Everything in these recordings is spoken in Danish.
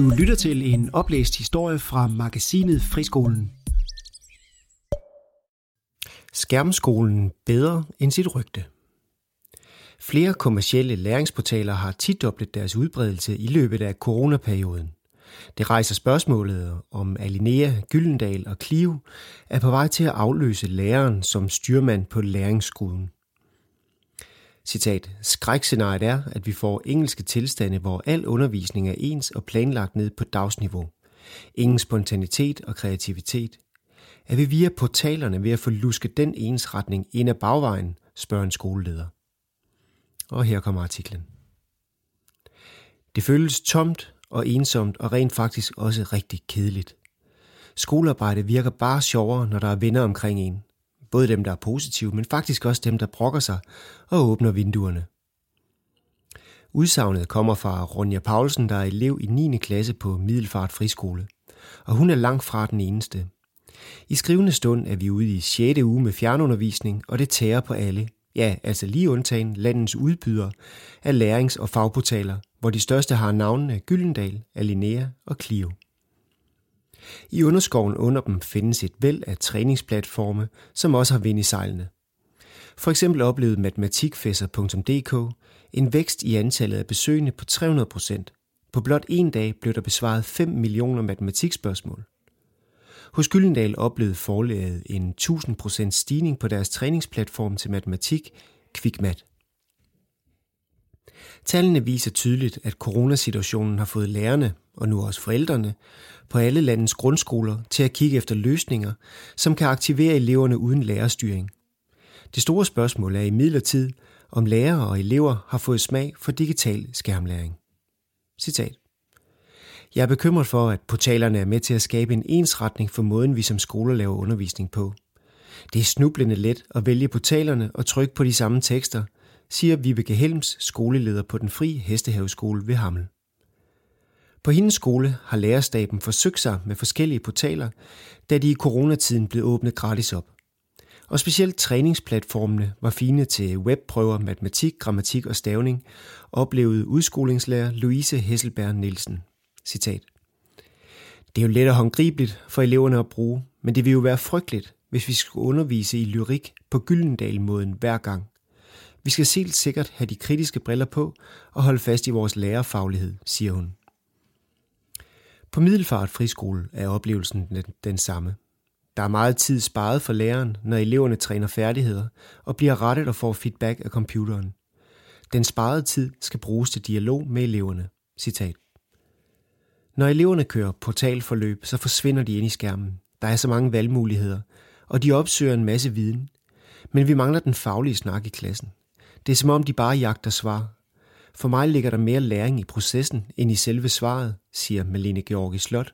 Du lytter til en oplæst historie fra magasinet Friskolen. Skærmskolen bedre end sit rygte. Flere kommercielle læringsportaler har tidoblet deres udbredelse i løbet af coronaperioden. Det rejser spørgsmålet om Alinea, Gyldendal og Clio er på vej til at afløse læreren som styrmand på læringsskolen. Citat, skrækscenariet er, at vi får engelske tilstande, hvor al undervisning er ens og planlagt ned på dagsniveau. Ingen spontanitet og kreativitet. Er vi via portalerne ved at få lusket den ensretning ind ad bagvejen, spørger en skoleleder. Og her kommer artiklen. Det føles tomt og ensomt og rent faktisk også rigtig kedeligt. Skolearbejde virker bare sjovere, når der er venner omkring en. Både dem, der er positive, men faktisk også dem, der brokker sig og åbner vinduerne. Udsagnet kommer fra Ronja Paulsen, der er elev i 9. klasse på Middelfart Friskole. Og hun er langt fra den eneste. I skrivende stund er vi ude i 6. uge med fjernundervisning, og det tærer på alle. Ja, altså lige undtagen landets udbydere af lærings- og fagportaler, hvor de største har navnene Gyldendal, Alinea og Clio. I underskoven under dem findes et væld af træningsplatforme, som også har vind i sejlene. For eksempel oplevede matematikfæsser.dk en vækst i antallet af besøgende på 300 procent. På blot en dag blev der besvaret 5 millioner matematikspørgsmål. Hos Gyldendal oplevede forlaget en 1000% stigning på deres træningsplatform til matematik, QuickMat. Tallene viser tydeligt, at coronasituationen har fået lærerne, og nu også forældrene, på alle landets grundskoler til at kigge efter løsninger, som kan aktivere eleverne uden lærerstyring. Det store spørgsmål er i midlertid, om lærere og elever har fået smag for digital skærmlæring. Citat. Jeg er bekymret for, at portalerne er med til at skabe en ensretning for måden, vi som skoler laver undervisning på. Det er snublende let at vælge portalerne og trykke på de samme tekster, siger Vibeke Helms, skoleleder på den fri hestehaveskole ved Hammel. På hendes skole har lærerstaben forsøgt sig med forskellige portaler, da de i coronatiden blev åbnet gratis op. Og specielt træningsplatformene var fine til webprøver, matematik, grammatik og stavning, oplevede udskolingslærer Louise Hesselberg Nielsen. Citat. Det er jo let og håndgribeligt for eleverne at bruge, men det vil jo være frygteligt, hvis vi skulle undervise i lyrik på Gyldendal-måden hver gang. Vi skal helt sikkert have de kritiske briller på og holde fast i vores lærerfaglighed, siger hun. På Middelfart Friskole er oplevelsen den, den samme. Der er meget tid sparet for læreren, når eleverne træner færdigheder og bliver rettet og får feedback af computeren. Den sparede tid skal bruges til dialog med eleverne. Citat. Når eleverne kører portalforløb, så forsvinder de ind i skærmen. Der er så mange valgmuligheder, og de opsøger en masse viden. Men vi mangler den faglige snak i klassen. Det er som om, de bare jagter svar. For mig ligger der mere læring i processen end i selve svaret, siger Malene Georgi Slot,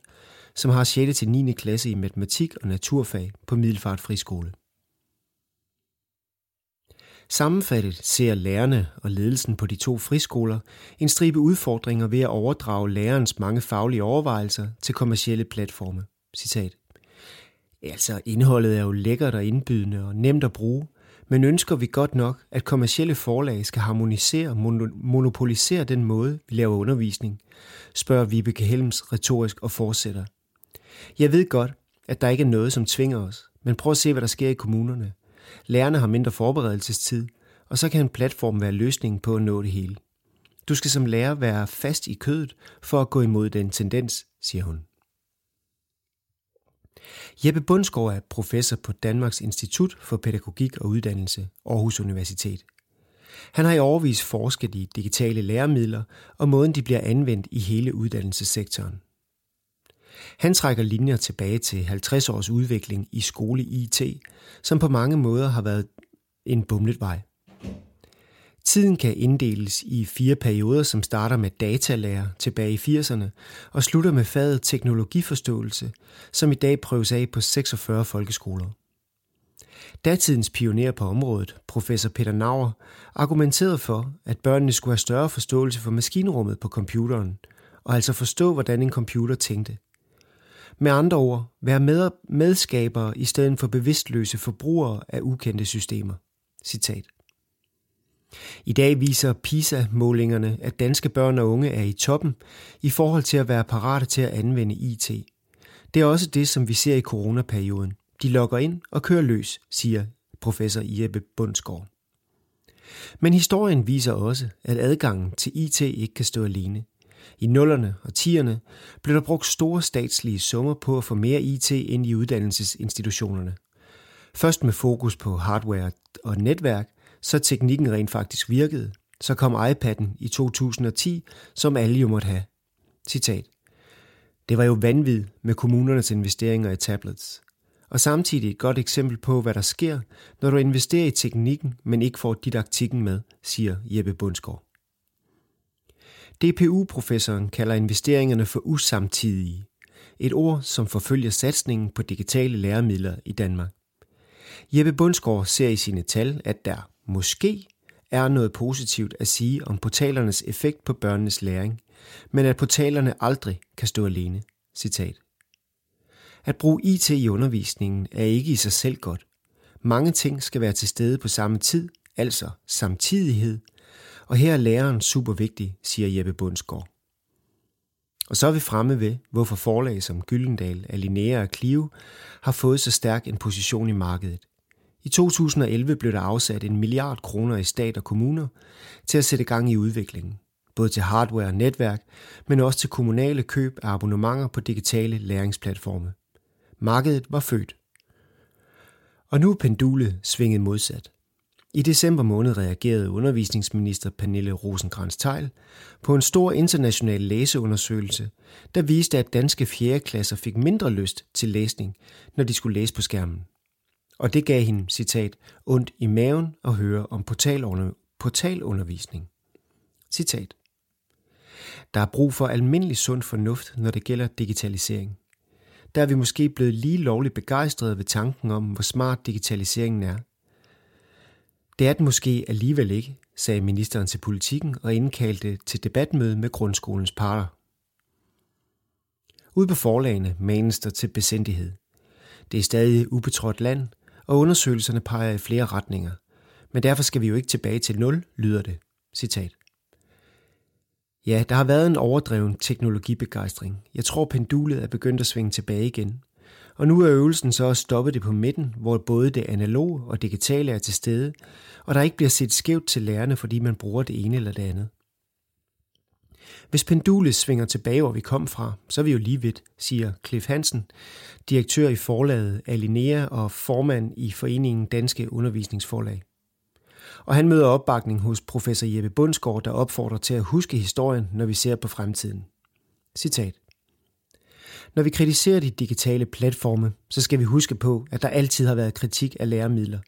som har 6. til 9. klasse i matematik og naturfag på Middelfart Friskole. Sammenfattet ser lærerne og ledelsen på de to friskoler en stribe udfordringer ved at overdrage lærerens mange faglige overvejelser til kommercielle platforme. Citat. Altså, indholdet er jo lækkert og indbydende og nemt at bruge, men ønsker vi godt nok, at kommercielle forlag skal harmonisere og monopolisere den måde, vi laver undervisning, spørger Vibeke Helms retorisk og fortsætter. Jeg ved godt, at der ikke er noget, som tvinger os, men prøv at se, hvad der sker i kommunerne. Lærerne har mindre forberedelsestid, og så kan en platform være løsningen på at nå det hele. Du skal som lærer være fast i kødet for at gå imod den tendens, siger hun. Jeppe Bundsgaard er professor på Danmarks Institut for Pædagogik og Uddannelse, Aarhus Universitet. Han har i overvis forsket i digitale læremidler og måden, de bliver anvendt i hele uddannelsessektoren. Han trækker linjer tilbage til 50 års udvikling i skole-IT, som på mange måder har været en bumlet vej. Tiden kan inddeles i fire perioder, som starter med datalærer tilbage i 80'erne og slutter med faget teknologiforståelse, som i dag prøves af på 46 folkeskoler. Datidens pioner på området, professor Peter Nauer, argumenterede for, at børnene skulle have større forståelse for maskinrummet på computeren, og altså forstå, hvordan en computer tænkte. Med andre ord, være med medskabere i stedet for bevidstløse forbrugere af ukendte systemer. Citat. I dag viser PISA-målingerne, at danske børn og unge er i toppen i forhold til at være parate til at anvende IT. Det er også det, som vi ser i coronaperioden. De logger ind og kører løs, siger professor Jeppe Bundsgaard. Men historien viser også, at adgangen til IT ikke kan stå alene. I nullerne og tierne blev der brugt store statslige summer på at få mere IT ind i uddannelsesinstitutionerne. Først med fokus på hardware og netværk, så teknikken rent faktisk virkede. Så kom iPad'en i 2010, som alle jo måtte have. Citat. Det var jo vanvid med kommunernes investeringer i tablets. Og samtidig et godt eksempel på, hvad der sker, når du investerer i teknikken, men ikke får didaktikken med, siger Jeppe Bundsgaard. DPU-professoren kalder investeringerne for usamtidige. Et ord, som forfølger satsningen på digitale læremidler i Danmark. Jeppe Bundsgaard ser i sine tal, at der måske er noget positivt at sige om portalernes effekt på børnenes læring, men at portalerne aldrig kan stå alene. Citat. At bruge IT i undervisningen er ikke i sig selv godt. Mange ting skal være til stede på samme tid, altså samtidighed, og her er læreren super vigtig, siger Jeppe Bundsgaard. Og så er vi fremme ved, hvorfor forlag som Gyldendal, Alinea og Clio har fået så stærk en position i markedet. I 2011 blev der afsat en milliard kroner i stat og kommuner til at sætte gang i udviklingen, både til hardware og netværk, men også til kommunale køb af abonnementer på digitale læringsplatforme. Markedet var født. Og nu er pendulet svinget modsat. I december måned reagerede undervisningsminister Pernille rosenkrantz teil på en stor international læseundersøgelse, der viste, at danske 4. klasser fik mindre lyst til læsning, når de skulle læse på skærmen. Og det gav hende, citat, ondt i maven at høre om portalundervisning. Citat. Der er brug for almindelig sund fornuft, når det gælder digitalisering. Der er vi måske blevet lige lovligt begejstrede ved tanken om, hvor smart digitaliseringen er. Det er den måske alligevel ikke, sagde ministeren til politikken og indkaldte til debatmøde med grundskolens parter. Ude på forlagene manes der til besindighed. Det er stadig ubetrådt land, og undersøgelserne peger i flere retninger. Men derfor skal vi jo ikke tilbage til nul, lyder det. Citat. Ja, der har været en overdreven teknologibegejstring. Jeg tror, pendulet er begyndt at svinge tilbage igen. Og nu er øvelsen så at stoppe det på midten, hvor både det analoge og digitale er til stede, og der ikke bliver set skævt til lærerne, fordi man bruger det ene eller det andet. Hvis pendulet svinger tilbage, hvor vi kom fra, så er vi jo lige vidt, siger Cliff Hansen, direktør i forlaget Alinea og formand i Foreningen Danske Undervisningsforlag. Og han møder opbakning hos professor Jeppe Bundsgaard, der opfordrer til at huske historien, når vi ser på fremtiden. Citat. Når vi kritiserer de digitale platforme, så skal vi huske på, at der altid har været kritik af læremidler.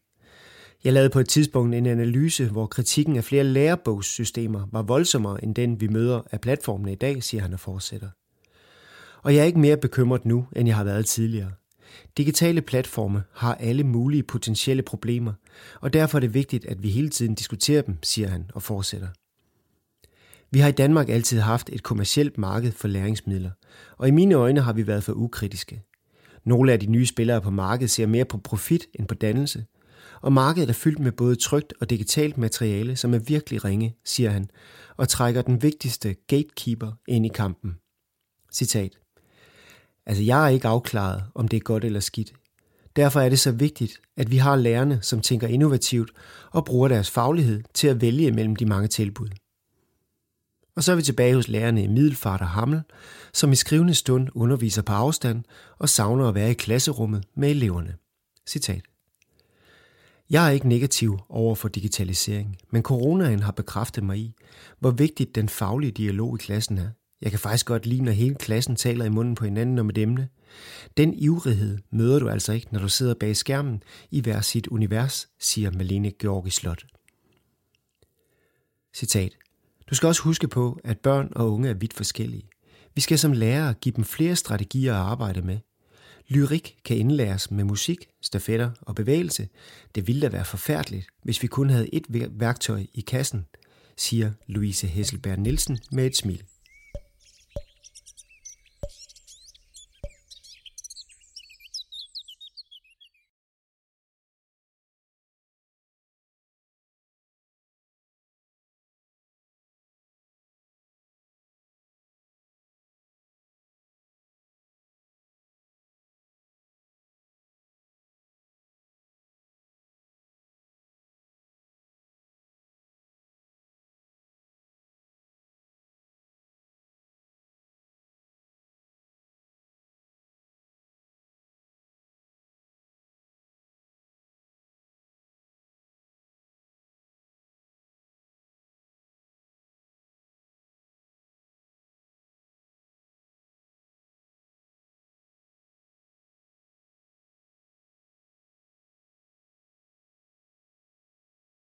Jeg lavede på et tidspunkt en analyse, hvor kritikken af flere lærebogssystemer var voldsommere end den, vi møder af platformene i dag, siger han og fortsætter. Og jeg er ikke mere bekymret nu, end jeg har været tidligere. Digitale platforme har alle mulige potentielle problemer, og derfor er det vigtigt, at vi hele tiden diskuterer dem, siger han og fortsætter. Vi har i Danmark altid haft et kommercielt marked for læringsmidler, og i mine øjne har vi været for ukritiske. Nogle af de nye spillere på markedet ser mere på profit end på dannelse, og markedet er fyldt med både trygt og digitalt materiale, som er virkelig ringe, siger han, og trækker den vigtigste gatekeeper ind i kampen. Citat. Altså, jeg er ikke afklaret, om det er godt eller skidt. Derfor er det så vigtigt, at vi har lærerne, som tænker innovativt og bruger deres faglighed til at vælge mellem de mange tilbud. Og så er vi tilbage hos lærerne i Middelfart og Hammel, som i skrivende stund underviser på afstand og savner at være i klasserummet med eleverne. Citat. Jeg er ikke negativ over for digitalisering, men coronaen har bekræftet mig i, hvor vigtigt den faglige dialog i klassen er. Jeg kan faktisk godt lide, når hele klassen taler i munden på hinanden om et emne. Den ivrighed møder du altså ikke, når du sidder bag skærmen i hver sit univers, siger Malene Georgi Slot. Citat. Du skal også huske på, at børn og unge er vidt forskellige. Vi skal som lærere give dem flere strategier at arbejde med. Lyrik kan indlæres med musik, stafetter og bevægelse. Det ville da være forfærdeligt, hvis vi kun havde et værktøj i kassen, siger Louise Hesselberg Nielsen med et smil.